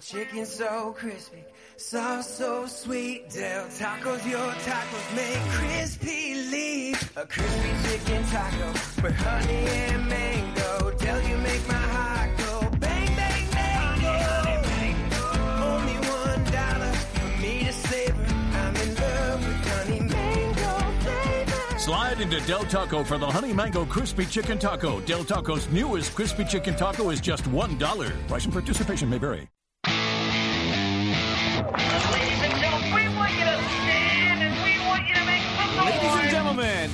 Chicken so crispy, sauce so sweet. Del Tacos, your tacos make crispy leaf. A crispy chicken taco with honey and mango. Del, you make my heart go bang, bang, mango. Only one dollar for me to savor. I'm in love with honey mango flavor. Slide into Del Taco for the Honey Mango Crispy Chicken Taco. Del Taco's newest crispy chicken taco is just $1. Price and participation may vary.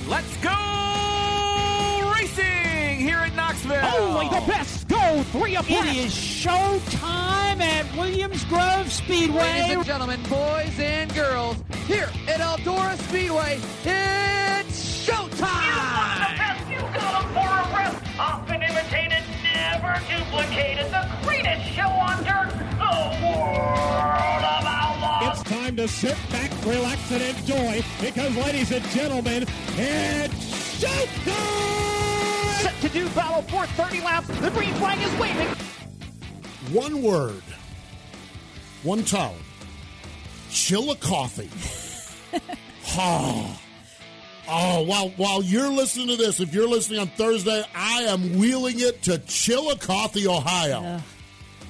Let's go racing here at Knoxville. Only the best go three abreast. It is showtime at Williams Grove Speedway. Ladies and gentlemen, boys and girls, here at Eldora Speedway, it's You want the showtime! best, you got 'em for a breath. Often imitated, never duplicated. The greatest show on dirt, the world of outlaws. It's time to sit back, relax, and enjoy because, ladies and gentlemen, it's showtime! Set to do battle for 30 laps. The green flag is waving. One word, one tone. Chillicothe. oh. Oh, while while you're listening to this, if you're listening on Thursday, I am wheeling it to Chillicothe, Ohio.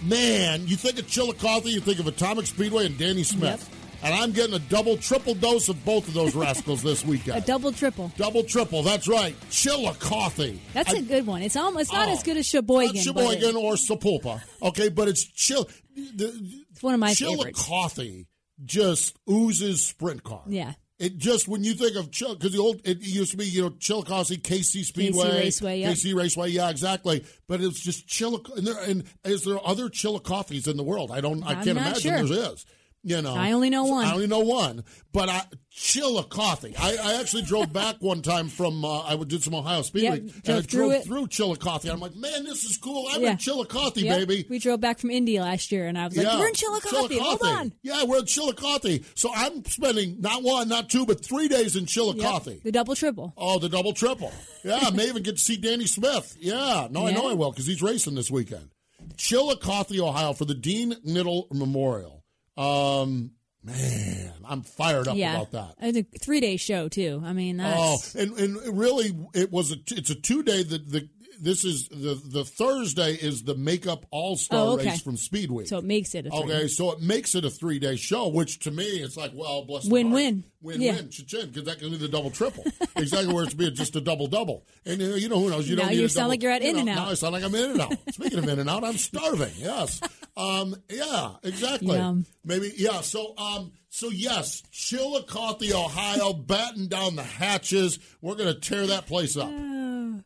Man, you think of Chillicothe, you think of Atomic Speedway and Danny Smith. And I'm getting a double, triple dose of both of those rascals this weekend. A double triple. double, triple. That's right. Chilla coffee. That's a a good one. It's almost it's not Oh. as good as Sheboygan. Sheboygan or Sapulpa. Okay, but it's chill. The, it's one of my favorites. coffee just oozes sprint car. Yeah. It just when you think of chill because the old it used to be you know Chillicothe KC Speedway Raceway, yep. KC Raceway yeah exactly but it's just Chillicothe and there and is there other Chillicothe's in the world I don't I I'm can't imagine sure. there is you know I only know one. I only know one but I Chillicothe I, I actually drove back one time from uh, I did some Ohio Speed Yeah, Week and I drove through drove it. through Chillicothe I'm like man this is cool I'm Yeah. in Chillicothe Yep. baby We drove back from Indy last year, and I was like, "We're in Chillicothe. Hold on." Yeah, we're in Chillicothe. So I'm spending not one, not two, but three days in Chillicothe. Yep. The double triple. Oh, the double triple. Yeah, I may even get to see Danny Smith. Yeah, no, I know I will because he's racing this weekend. Chillicothe, Ohio, for the Dean Knittel Memorial. Um, man, I'm fired up yeah, about that. It's a three day show too. I mean, Oh, and and really, it was a it's a two day. The the this is the the Thursday is the makeup All Star Oh, okay. race from Speedway. So it makes it a three. Okay, so it makes it a three day show, which to me it's like, well, bless Win, win. win, Yeah. win, cha-ching, because that can be the double triple. exactly where it's being just a double double. And you know who knows? You Now don't need you sound double- like you're at you In-N-Out. Now I sound like I'm in and out. Speaking of in and out, I'm starving. Yes, um, yeah, exactly. Yum. Maybe yeah. So um, so yes, Chillicothe, Ohio, batten down the hatches. We're gonna tear that place up.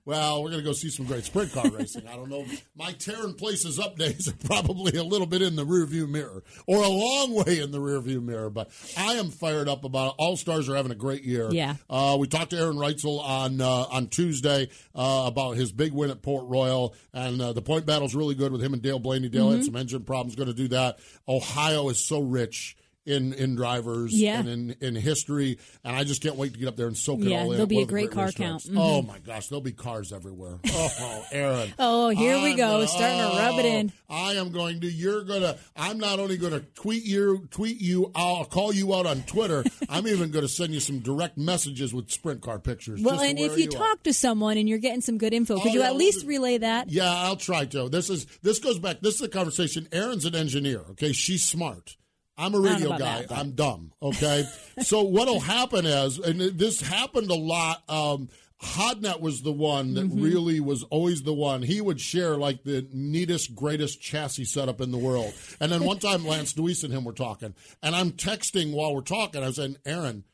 Well, we're going to go see some great sprint car racing. I don't know. My tearing places up days are probably a little bit in the rearview mirror or a long way in the rearview mirror, but I am fired up about it. All Stars are having a great year. Yeah. Uh, we talked to Aaron Reutzel on uh, on Tuesday uh, about his big win at Port Royal, and uh, the point battle's really good with him and Dale Blaney. Dale Mm-hmm. had some engine problems, going to do that. Ohio is so rich in in drivers Yeah. and in, in history. And I just can't wait to get up there and soak it Yeah, all in. there'll be a great car count. Mhm. Oh my gosh, there'll be cars everywhere. Oh, Erin. Oh, here we I'm go. gonna- Starting to rub it in. oh, I am going to. You're gonna. I'm not only going to tweet you, tweet you. I'll call you out on Twitter. I'm even going to send you some direct messages with sprint car pictures. Well, and if you, are. talk to someone and you're getting some good info, could Oh, you yeah, at least relay that? Yeah, I'll try to. This is this goes back. This is a conversation. Erin's an engineer. Okay, she's smart. I'm a radio guy. that, I'm dumb. Okay, so what'll happen is, and this happened a lot. Um, Hodnett was the one that Mm-hmm. really was always the one. He would share like the neatest, greatest chassis setup in the world. And then one time, Lance Dewease and him were talking, and I'm texting while we're talking. I was saying, Erin.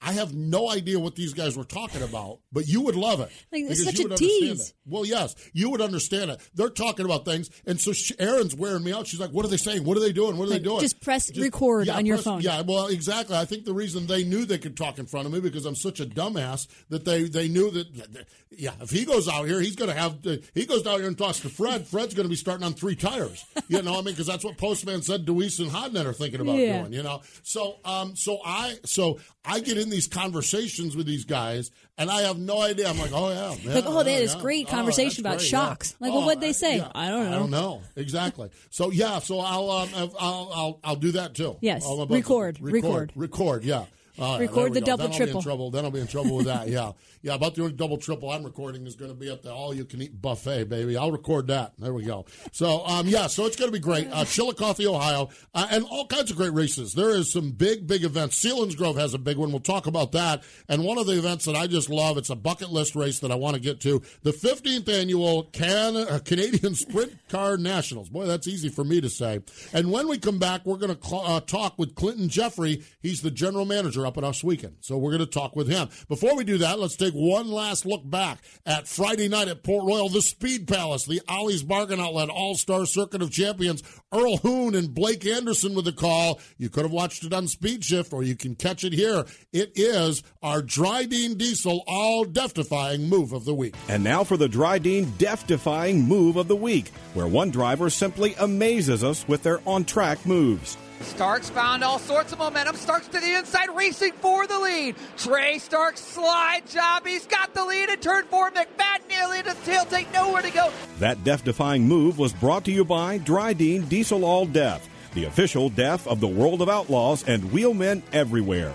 I have no idea what these guys were talking about, but you would love it. Like, it's such a tease. Well, yes, you would understand it. They're talking about things, and so she, Erin's wearing me out. She's like, "What are they saying? What are they doing? What are Like, they doing?" just press record on your phone. Yeah, well, exactly. I think the reason they knew they could talk in front of me because I'm such a dumbass that they they knew that. Yeah, if he goes out here, he's going to have. To, he goes down here and talks to Fred. Fred's going to be starting on three tires. You know, what I mean, because that's what Postman said. Dewease and Hodnett are thinking about Yeah. doing. You know, so um, so I so I get in these conversations with these guys, and I have no idea. I'm like, oh yeah, yeah Like, oh, they had yeah, this yeah. great Oh, conversation that's about great, shocks. Like, well, Oh, what'd they I- say? I don't know. I don't know exactly. So yeah, so I'll um, I'll, I'll I'll do that too. Yes. Record, record, record. record. Yeah. Right, Record the go. double then I'll Be triple. in trouble. Then I'll be in trouble with that. Yeah, yeah. About the only double triple I'm recording is going to be at the all you can eat buffet, baby. I'll record that. There we go. So um, yeah, so it's going to be great. Uh, Chillicothe, Ohio, uh, and all kinds of great races. There is some big, big events. Grove has a big one. We'll talk about that. And one of the events that I just love. It's a bucket list race that I want to get to. The 15th annual Can uh, Canadian Sprint Car Nationals. Boy, that's easy for me to say. And when we come back, we're going to cl- uh, talk with Clinton Geoffrey. He's the general manager up at Ohsweken. So we're going to talk with him. Before we do that, let's take one last look back at Friday night at Port Royal, the Speed Palace, the Ollie's Bargain Outlet, All Star Circuit of Champions. Earl Hoon and Blake Anderson with the call. You could have watched it on Speed Shift, or you can catch it here. It is our Drydene Diesel all death defying move of the week. And now for the Drydene death defying move of the week, where one driver simply amazes us with their on track moves. Starks found all sorts of momentum. Starks to the inside, racing for the lead. Trey Starks slide job. He's got the lead in turn four. McFadden nearly to tail take nowhere to go. That death defying move was brought to you by Drydene Diesel All Death, the official death of the world of outlaws and wheelmen everywhere.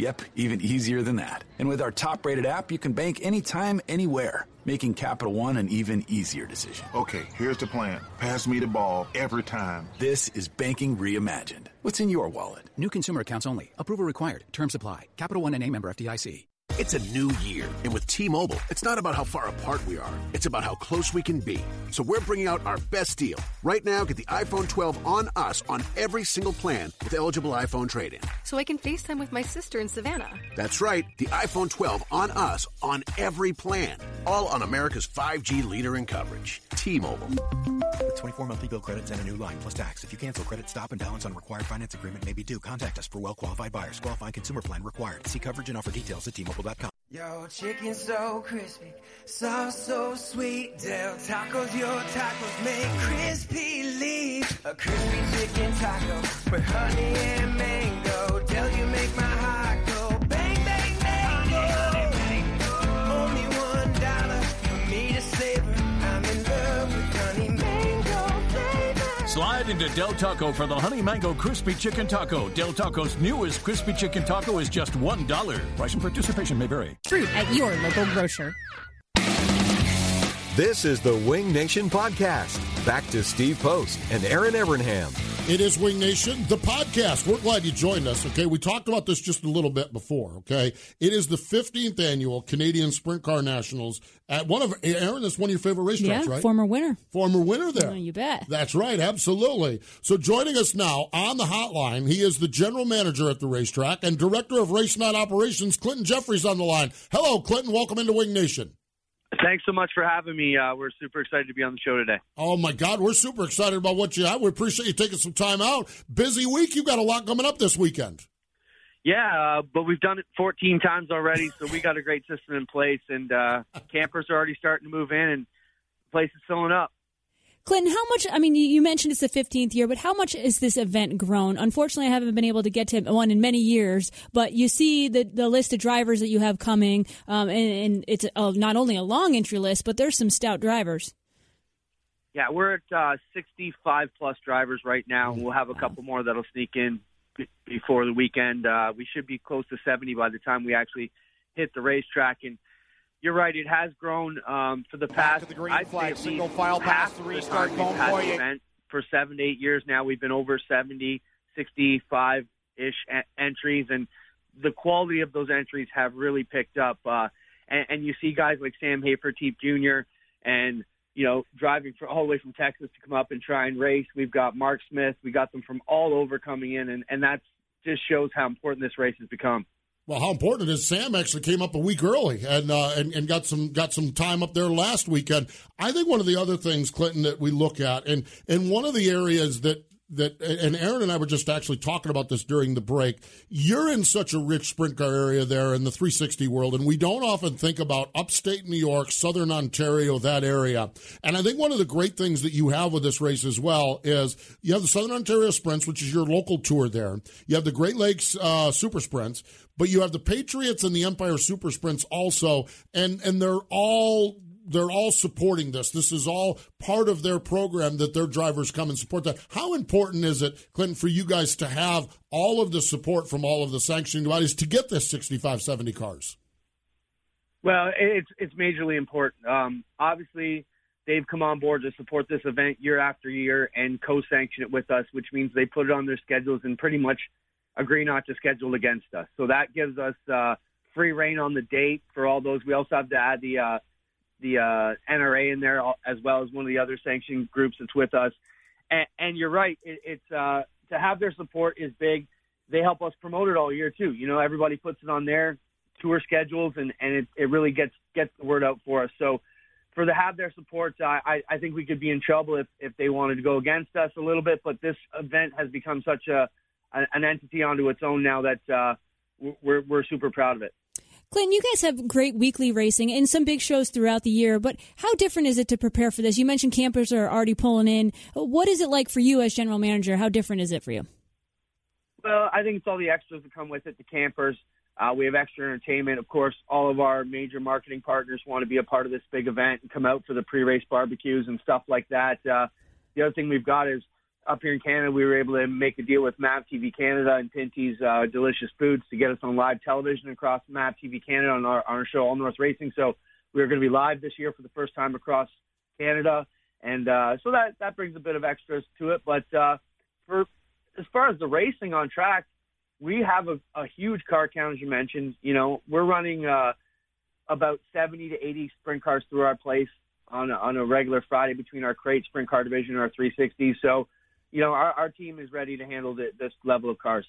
Yep, even easier than that. And with our top rated app, you can bank anytime, anywhere, making Capital One an even easier decision. Okay, here's the plan. Pass me the ball every time. This is banking reimagined. What's in your wallet? New consumer accounts only. Approval required. Terms apply. Capital One and a member FDIC. It's a new year, and with T-Mobile, it's not about how far apart we are. It's about how close we can be. So we're bringing out our best deal. Right now, get the iPhone 12 on us on every single plan with eligible iPhone trade-in. So I can FaceTime with my sister in Savannah. That's right, the iPhone 12 on us on every plan. All on America's 5G leader in coverage. T-Mobile. With 24 monthly bill credits and a new line plus tax. If you cancel credit, stop and balance on required finance agreement may be due. Contact us for well qualified buyers. Qualifying consumer plan required. See coverage and offer details at tmobile.com. Yo, chicken so crispy, sauce so sweet. Del Tacos, your tacos make crispy leaf. A crispy chicken taco with honey and mango. Into Del Taco for the Honey Mango Crispy Chicken Taco. Del Taco's newest Crispy Chicken Taco is just $1. Price and participation may vary. Fruit at your local grocer. This is the Wing Nation podcast. Back to Steve Post and Erin Evernham. It is Wing Nation, the podcast. We're glad you joined us. Okay, we talked about this just a little bit before. Okay, it is the 15th annual Canadian Sprint Car Nationals at one of Erin. That's one of your favorite racetracks, Yeah, right? former winner. Former winner there. Oh, you bet. That's right, absolutely. So joining us now on the hotline, he is the general manager at the racetrack and director of race night operations. Clinton Jeffries on the line. Hello, Clinton. Welcome into Wing Nation. Thanks so much for having me. Uh, we're super excited to be on the show today. Oh my God, we're super excited about what you have. We appreciate you taking some time out. Busy week. You've got a lot coming up this weekend. Yeah, uh, but we've done it 14 times already, so we got a great system in place, and uh, campers are already starting to move in, and the place is filling up. Clinton, how much? I mean, you mentioned it's the 15th year, but how much is this event grown? Unfortunately, I haven't been able to get to one in many years, but you see the, the list of drivers that you have coming, um, and, and, it's a, not only a long entry list, but there's some stout drivers. Yeah, we're at uh, 65 plus drivers right now. We'll have a couple more that'll sneak in b- before the weekend. Uh, we should be close to 70 by the time we actually hit the racetrack. And you're right; it has grown um, for the past. the green I'd flag, single file pass, the the restart time going we've had for the you. for seven to eight years now. We've been over 70, 65 ish entries, and the quality of those entries have really picked up. Uh, and, and you see guys like Sam Hafertepe Jr. and you know driving for, all the way from Texas to come up and try and race. We've got Mark Smith. We got them from all over coming in, and and that just shows how important this race has become. Well, how important it is! Sam actually came up a week early and, uh, and and got some got some time up there last weekend. I think one of the other things, Clinton, that we look at, and and one of the areas that that and Aaron and I were just actually talking about this during the break. You're in such a rich sprint car area there in the 360 world, and we don't often think about upstate New York, southern Ontario, that area. And I think one of the great things that you have with this race as well is you have the Southern Ontario Sprints, which is your local tour there. You have the Great Lakes uh, Super Sprints, but you have the Patriots and the Empire Super Sprints also, and and they're all they're all supporting this. This is all part of their program that their drivers come and support that. How important is it, Clinton, for you guys to have all of the support from all of the sanctioning bodies to get this 65, 70 cars? Well, it's it's majorly important. Um, obviously, they've come on board to support this event year after year and co-sanction it with us, which means they put it on their schedules and pretty much agree not to schedule against us. So that gives us uh, free reign on the date for all those. We also have to add the uh, the uh, NRA in there as well as one of the other sanctioning groups that's with us. And, and you're right, it, it's uh, to have their support is big. They help us promote it all year too. You know, everybody puts it on their tour schedules, and and it, it really gets gets the word out for us. So for to have their support, I, I I think we could be in trouble if if they wanted to go against us a little bit. But this event has become such a an entity onto its own now that uh, we're we're super proud of it. Clinton, you guys have great weekly racing and some big shows throughout the year, but how different is it to prepare for this? You mentioned campers are already pulling in. What is it like for you as general manager? How different is it for you? Well, I think it's all the extras that come with it. The campers, uh, we have extra entertainment. Of course, all of our major marketing partners want to be a part of this big event and come out for the pre-race barbecues and stuff like that. Uh, the other thing we've got is up here in Canada, we were able to make a deal with MAV TV Canada and Pinty's uh, Delicious Foods to get us on live television across MAV TV Canada on our, our show All North Racing. So we are going to be live this year for the first time across Canada, and uh, so that that brings a bit of extras to it. But uh, for as far as the racing on track, we have a, a huge car count, as you mentioned. You know, we're running uh, about 70 to 80 sprint cars through our place on a, on a regular Friday between our crate sprint car division and our 360. So you know, our, our team is ready to handle the, this level of cars.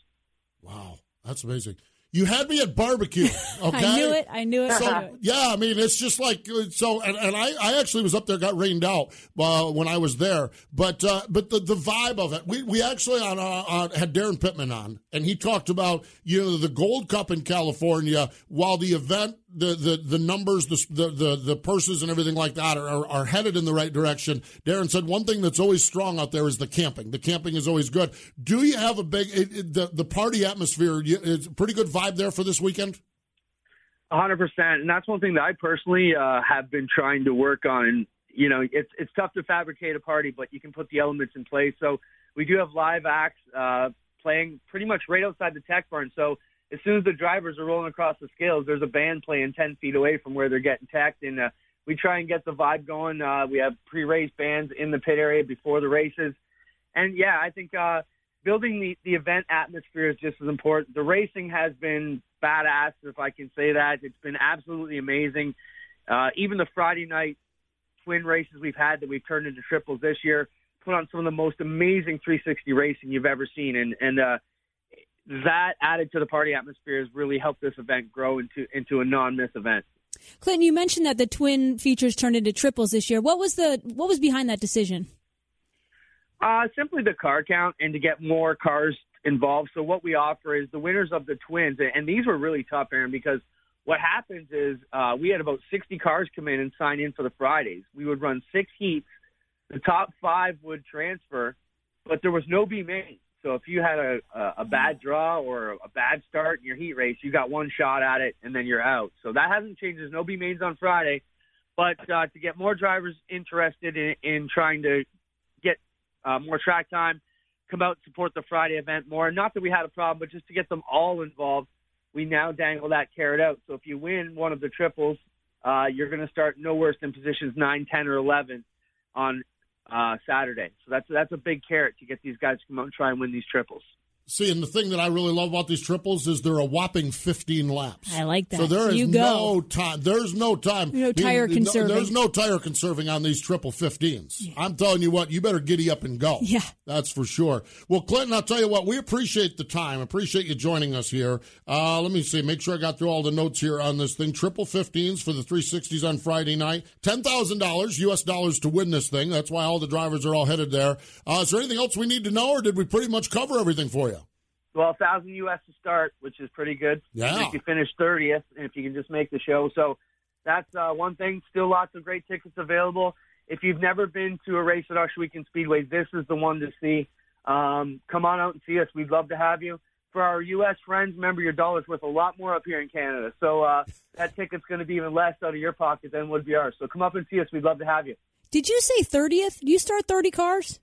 Wow, that's amazing. You had me at barbecue. Okay, I knew it. I knew it. So I knew it. yeah, I mean, it's just like so. And, and I, I actually was up there, got rained out uh, when I was there. But uh, but the, the vibe of it, we we actually on, uh, on had Daryn Pittman on, and he talked about you know the Gold Cup in California, while the event, the the, the numbers, the, the the purses, and everything like that are, are headed in the right direction. Daryn said one thing that's always strong out there is the camping. The camping is always good. Do you have a big it, it, the the party atmosphere? A pretty good vibe there for this weekend? hundred percent, and that's one thing that I personally uh, have been trying to work on. You know, it's it's tough to fabricate a party, but you can put the elements in place. So we do have live acts uh, playing pretty much right outside the tech barn. So as soon as the drivers are rolling across the scales, there's a band playing ten feet away from where they're getting teched, and uh, we try and get the vibe going. Uh, we have pre-race bands in the pit area before the races, and yeah, I think. Uh, Building the, the event atmosphere is just as important. The racing has been badass, if I can say that. It's been absolutely amazing. Uh, even the Friday night twin races we've had that we've turned into triples this year put on some of the most amazing 360 racing you've ever seen, and and uh, that added to the party atmosphere has really helped this event grow into into a non-miss event. Clinton, you mentioned that the twin features turned into triples this year. What was the what was behind that decision? Uh, simply the car count and to get more cars involved. So what we offer is the winners of the twins, and these were really tough, Erin, because what happens is uh, we had about 60 cars come in and sign in for the Fridays. We would run six heats. The top five would transfer, but there was no B main. So if you had a, a, a bad draw or a bad start in your heat race, you got one shot at it and then you're out. So that hasn't changed. There's no B mains on Friday, but uh, to get more drivers interested in, in trying to get uh, more track time, come out and support the Friday event more. Not that we had a problem, but just to get them all involved, we now dangle that carrot out. So if you win one of the triples, uh, you're going to start no worse than positions 9, 10, or 11 on uh, Saturday. So that's that's a big carrot to get these guys to come out and try and win these triples. See, and the thing that I really love about these triples is they're a whopping 15 laps. I like that. So there is no time. There's no time. No tire No- conserving. there's no tire conserving on these triple 15s. I'm telling you what, you better giddy up and go. Yeah. That's for sure. Well, Clinton, I'll tell you what, we appreciate the time. Appreciate you joining us here. Uh, let me see, make sure I got through all the notes here on this thing. Triple 15s for the 360s on Friday night. $10,000 U.S. dollars to win this thing. That's why all the drivers are all headed there. Uh, is there anything else we need to know, or did we pretty much cover everything for you? Well, thousand US to start, which is pretty good. Yeah. If you finish thirtieth, and if you can just make the show, so that's uh, one thing. Still, lots of great tickets available. If you've never been to a race at Weekend Speedway, this is the one to see. Um, come on out and see us. We'd love to have you. For our U.S. friends, remember your dollar's worth a lot more up here in Canada. So uh, that ticket's going to be even less out of your pocket than would be ours. So come up and see us. We'd love to have you. Did you say 30th? Do you start 30 cars?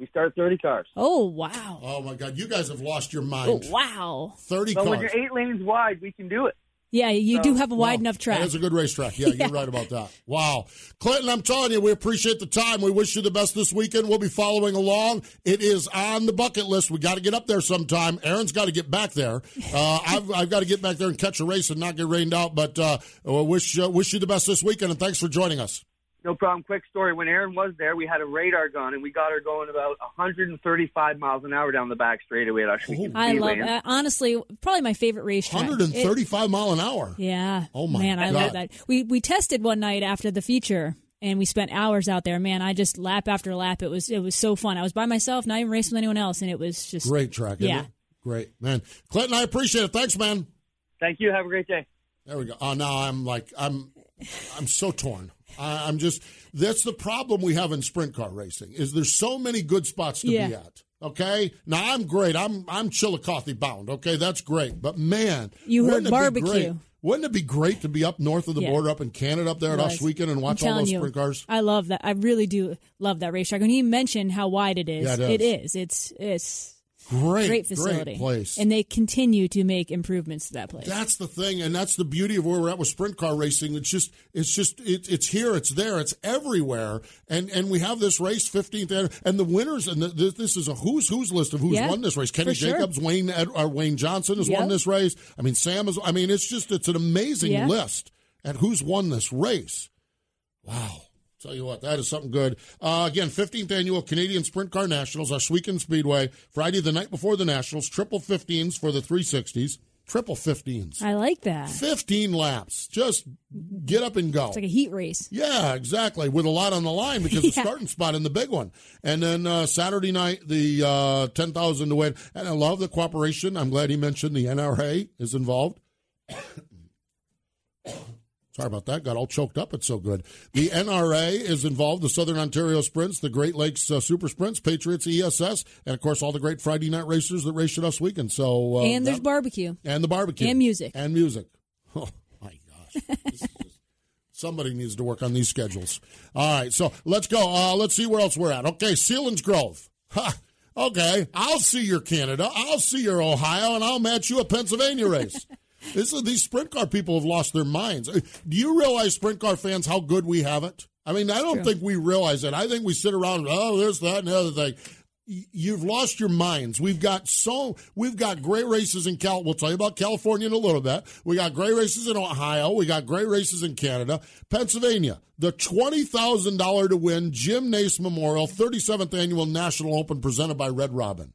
We start 30 cars. Oh, wow. Oh, my God. You guys have lost your Oh, mind. wow. 30 So when you're eight lanes wide, we can do it. Yeah, you So- do have a wide Wow. enough track. That is a good racetrack. Yeah, you're right about that. Wow. Clinton, I'm telling you, we appreciate the time. We wish you the best this weekend. We'll be following along. It is on the bucket list. We got to get up there sometime. Erin's got to get back there. Uh, I've, I've got to get back there and catch a race and not get rained out. But uh, uh, wish, uh, wish you the best this weekend, and thanks for joining us. No problem. Quick story. When Erin was there, we had a radar gun, and we got her going about 135 miles an hour down the back straightaway at Ohsweken I love that. Honestly, probably my favorite racetrack. It- 135 mile an hour. yeah. Oh, my Man, I love that. We we tested one night after the feature and we spent hours out there. Man, I just lap after lap. It was it was so fun. I was by myself, not even racing with anyone else, and it was just Great track, isn't Yeah. it? Great. Man. Clinton, I appreciate it. Thanks, man. Thank you. Have a great day. There we go. Oh, now I'm like I'm, I'm so torn. I, I'm just. That's the problem we have in sprint car racing. Is there's so many good spots to be at. Okay. Now I'm great. I'm I'm Chillicothe bound. Okay, that's great. But man, You heard barbecue. Wouldn't it be great to be up north of the Yeah. border, up in Canada, up there at Weekend, and watch all those you, sprint cars? I love that. I really do love that racetrack. And you mentioned how wide it is, Yeah, it it is. It's it's Great, great facility, great place. and they continue to make improvements to that place. That's the thing, and that's the beauty of where we're at with sprint car racing. It's just, it's just, it, it's here, it's there, it's everywhere, and and we have this race, fifteenth, and the winners, and the, this, this is a who's who's list of who's Yeah, won this race. Kenny for sure. Jacobs, Wayne or uh, Wayne Johnson has won this race. I mean, Sam is. I mean, it's just, it's an amazing Yeah. list at who's won this race. Wow. Tell you what, that is something good. Uh, again, 15th annual Canadian Sprint Car Nationals, Ohsweken Speedway, Friday the night before the Nationals, triple 15s for the 360s, triple 15s. I like that. 15 laps. Just get up and go. It's like a heat race. Yeah, exactly. With a lot on the line because the starting spot in the big one. And then uh, Saturday night, the uh, 10,000 to win. And I love the cooperation. I'm glad he mentioned the NRA is involved. Sorry about that. Got all choked up. It's so good. The NRA is involved. The Southern Ontario Sprints, the Great Lakes uh, Super Sprints, Patriots ESS, and of course all the great Friday night racers that raced us weekend. So uh, and there's that- barbecue. and the barbecue And music. and music. Oh my gosh! This is just- somebody needs to work on these schedules. All right, so let's go. Uh, let's see where else we're at. Okay, Selinsgrove. Ha. Okay, I'll see your Canada. I'll see your Ohio, and I'll match you a Pennsylvania race. This is these sprint car people have lost their minds. Uh, Do you realize, sprint car fans, how good we have it? I mean, I don't True. think we realize it. I think we sit around, oh, there's that, and the other thing you've lost your minds. We've got so we've got great races in Cal. We'll tell you about California in a little bit. We got great races in Ohio. We got great races in Canada, Pennsylvania. The twenty thousand dollar to win Jim Nace Memorial 37th annual National Open presented by Red Robin.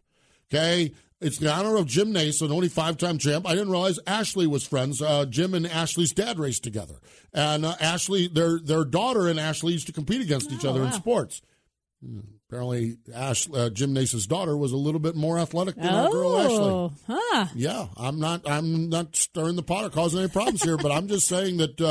Okay, It's the honor of Jim Nace, an only five-time champ. I didn't realize Ashley was friends. Uh, Jim and Ashley's dad raced together, and uh, Ashley, their their daughter and Ashley used to compete against each Oh, other in sports. Hmm, Apparently, Ash, uh, Jim Nace's daughter was a little bit more athletic than our girl Ashley. Oh, huh. Yeah, I'm not. I'm not stirring the pot or causing any problems here, but I'm just saying that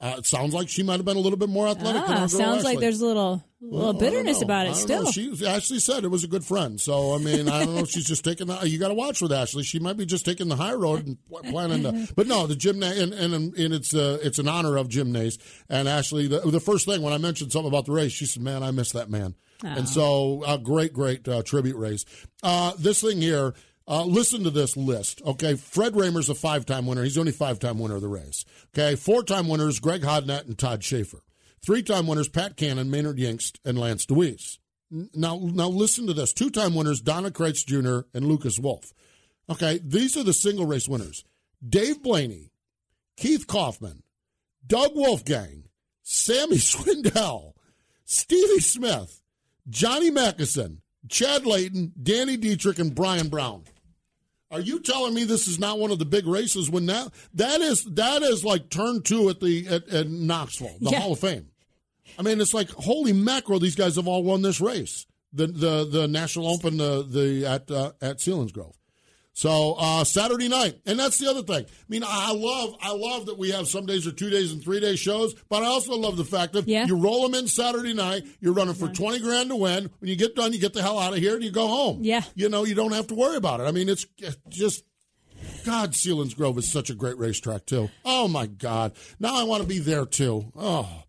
uh, uh, it sounds like she might have been a little bit more athletic than Ah, sounds like there's a little, little Well, bitterness about it still. know. She Ashley said it was a good friend. So I mean, I don't know if she's just taking the. You got to watch with Ashley. She might be just taking the high road and pl- planning to. But no, the gym and and, and it's uh, it's an honor of Jim and Ashley. The, the first thing when I mentioned something about the race, she said, "Man, I miss that man." Oh. And so, a great, great uh, tribute race. Uh, this thing here. Uh, listen to this list, okay? Fred Rahmer's a five-time winner. He's the only five-time winner of the race. Okay, four-time winners Greg Hodnett and Todd Shaffer. Three-time winners Pat Cannon, Maynard Yingst, and Lance Dewease. Now, now listen to this: two-time winners Don Kreitz Jr. and Lucas Wolfe. Okay, these are the single race winners: Dave Blaney, Keith Kauffman, Doug Wolfgang, Sammy Swindell, Stevie Smith, Johnny Mackison, Chad Layton, Danny Dietrich, and Brian Brown. Are you telling me this is not one of the big races? When that that is that is like turn two at the at, at Knoxville, the Yeah. Hall of Fame. I mean, it's like holy mackerel! These guys have all won this race, the the the National Open, the the at uh, at Selinsgrove. So uh, Saturday night, and that's the other thing. I mean, I love I love that we have some days or two days and three day shows, but I also love the fact that Yeah. you roll them in Saturday night. You're running for twenty grand to win. When you get done, you get the hell out of here and you go home. Yeah. you know, you don't have to worry about it. I mean, it's just God. Selinsgrove is such a great racetrack too. Oh my God! Now I want to be there too. Oh.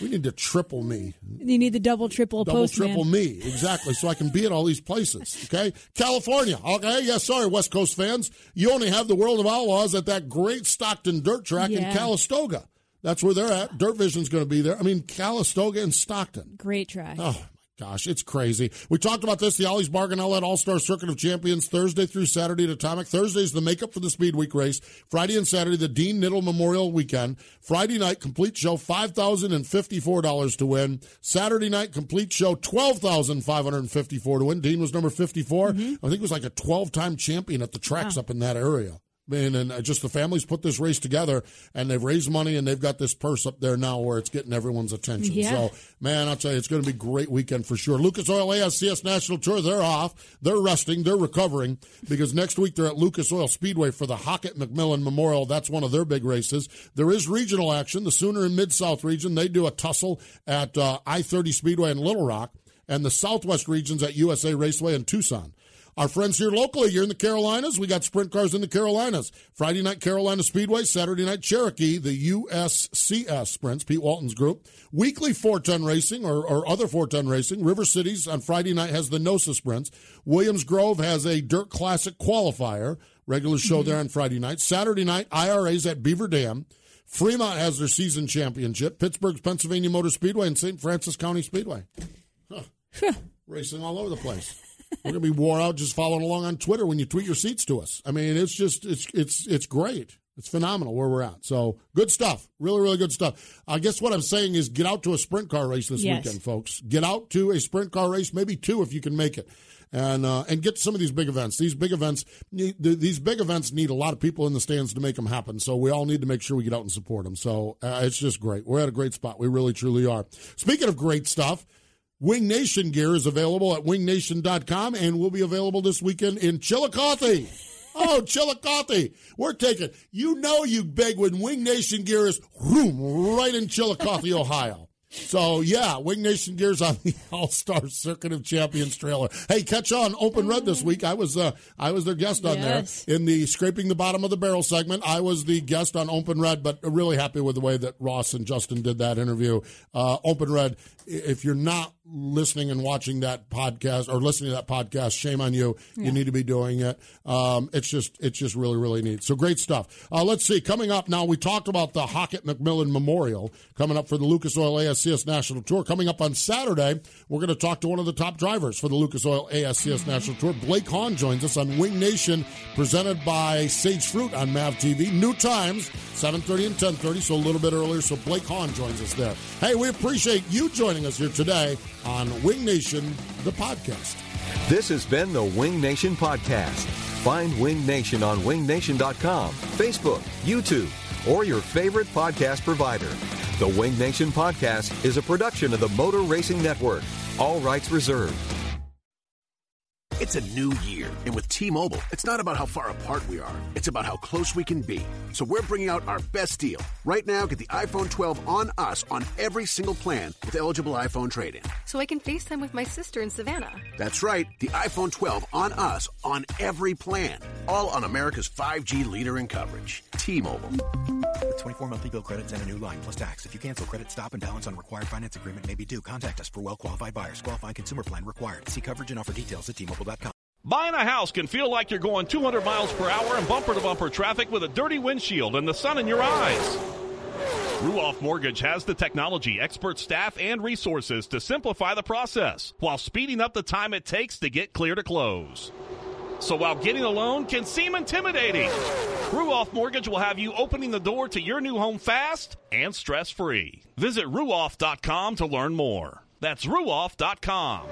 We need to triple me. You need the double, triple Double, postman. triple me. Exactly. So I can be at all these places. Okay. California. Okay. Yeah. Sorry, West Coast fans. You only have the World of Outlaws at that great Stockton dirt track in Calistoga. That's where they're at. Dirt Vision's going to be there. I mean, Calistoga and Stockton. Great track. Oh, gosh. It's crazy. We talked about this, the Ollie's Bargain Outlet All Star Circuit of Champions, Thursday through Saturday at Atomic. Thursday's the makeup for the Speed Week race. Friday and Saturday, the Dean Knittel Memorial Weekend. Friday night, complete show, $5,054 to win. Saturday night, complete show, $12,554 to win. Dean was number 54. Mm-hmm. I think it was like a 12 time champion at the tracks up in that area. Man, and uh, just the families put this race together, and they've raised money, and they've got this purse up there now where it's getting everyone's attention. Yeah. So, man, I'll tell you, it's going to be a great weekend for sure. Lucas Oil ASCS National Tour, they're off, they're resting, they're recovering because next week they're at Lucas Oil Speedway for the Hockett McMillen Memorial. That's one of their big races. There is regional action. The Sooner and Mid South region they do a tussle at uh, I thirty Speedway in Little Rock, and the Southwest regions at USA Raceway in Tucson. Our friends here locally, you're in the Carolinas. We got sprint cars in the Carolinas. Friday night, Carolina Speedway. Saturday night, Cherokee, the USCS sprints, Pete Walton's group. Weekly 410 racing or, or other 410 racing. River Cities on Friday night has the NOSA sprints. Williams Grove has a Dirt Classic qualifier. Regular show mm-hmm. there on Friday night. Saturday night, IRA's at Beaver Dam. Fremont has their season championship. Pittsburgh's Pennsylvania Motor Speedway and St. Francis County Speedway. Huh. Racing all over the place. We're gonna be wore out just following along on Twitter when you tweet your seats to us. I mean, it's just it's it's it's great. It's phenomenal where we're at. So good stuff. Really, really good stuff. I guess what I'm saying is get out to a sprint car race this Yes. weekend, folks. Get out to a sprint car race, maybe two if you can make it. And uh, and get to some of these big events. These big events, need- these big events need a lot of people in the stands to make them happen. So we all need to make sure we get out and support them. So uh, it's just great. We're at a great spot. We really, truly are. Speaking of great stuff, Wing Nation gear is available at wingnation.com and will be available this weekend in Chillicothe. Oh, Chillicothe. We're taking, you know, you beg when Wing Nation gear is whoom, right in Chillicothe, Ohio. So, yeah, Wing Nation gear's on the All Star Circuit of Champions trailer. Hey, catch on Open Red this week. I was uh, I was their guest on Yes. there in the scraping the bottom of the barrel segment. I was the guest on Open Red, but really happy with the way that Ross and Justin did that interview. Uh, Open Red, if you're not listening and watching that podcast or listening to that podcast, shame on you. You need to be doing it. Um, it's just it's just really really neat. So great stuff. Uh, let's see. Coming up now, we talked about the Hockett McMillen Memorial coming up for the Lucas Oil ASCS National Tour. Coming up on Saturday, we're going to talk to one of the top drivers for the Lucas Oil ASCS National Tour. Blake Hahn joins us on Wing Nation, presented by Sage Fruit on Mav TV. New times, 7.30 and 10.30, so a little bit earlier. So Blake Hahn joins us there. Hey, we appreciate you joining us here today on Wing Nation, the podcast. This has been the Wing Nation Podcast. Find Wing Nation on wingnation.com, Facebook, YouTube, or your favorite podcast provider. The Wing Nation Podcast is a production of the Motor Racing Network. All rights reserved. It's a new year, and with T-Mobile, it's not about how far apart we are. It's about how close we can be. So we're bringing out our best deal. Right now, get the iPhone 12 on us on every single plan with eligible iPhone trade-in. So I can FaceTime with my sister in Savannah. That's right, the iPhone 12 on us on every plan. All on America's 5G leader in coverage. T-Mobile. With 24 monthly bill credits and a new line plus tax. If you cancel credit, stop and balance on required finance agreement may be due. Contact us for well-qualified buyers. Qualifying consumer plan required. See coverage and offer details at T-Mobile.com. Buying a house can feel like you're going 200 miles per hour in bumper to bumper traffic with a dirty windshield and the sun in your eyes. Ruoff Mortgage has the technology, expert staff, and resources to simplify the process while speeding up the time it takes to get clear to close. So while getting a loan can seem intimidating, Ruoff Mortgage will have you opening the door to your new home fast and stress free. Visit ruoff.com to learn more. That's ruoff.com.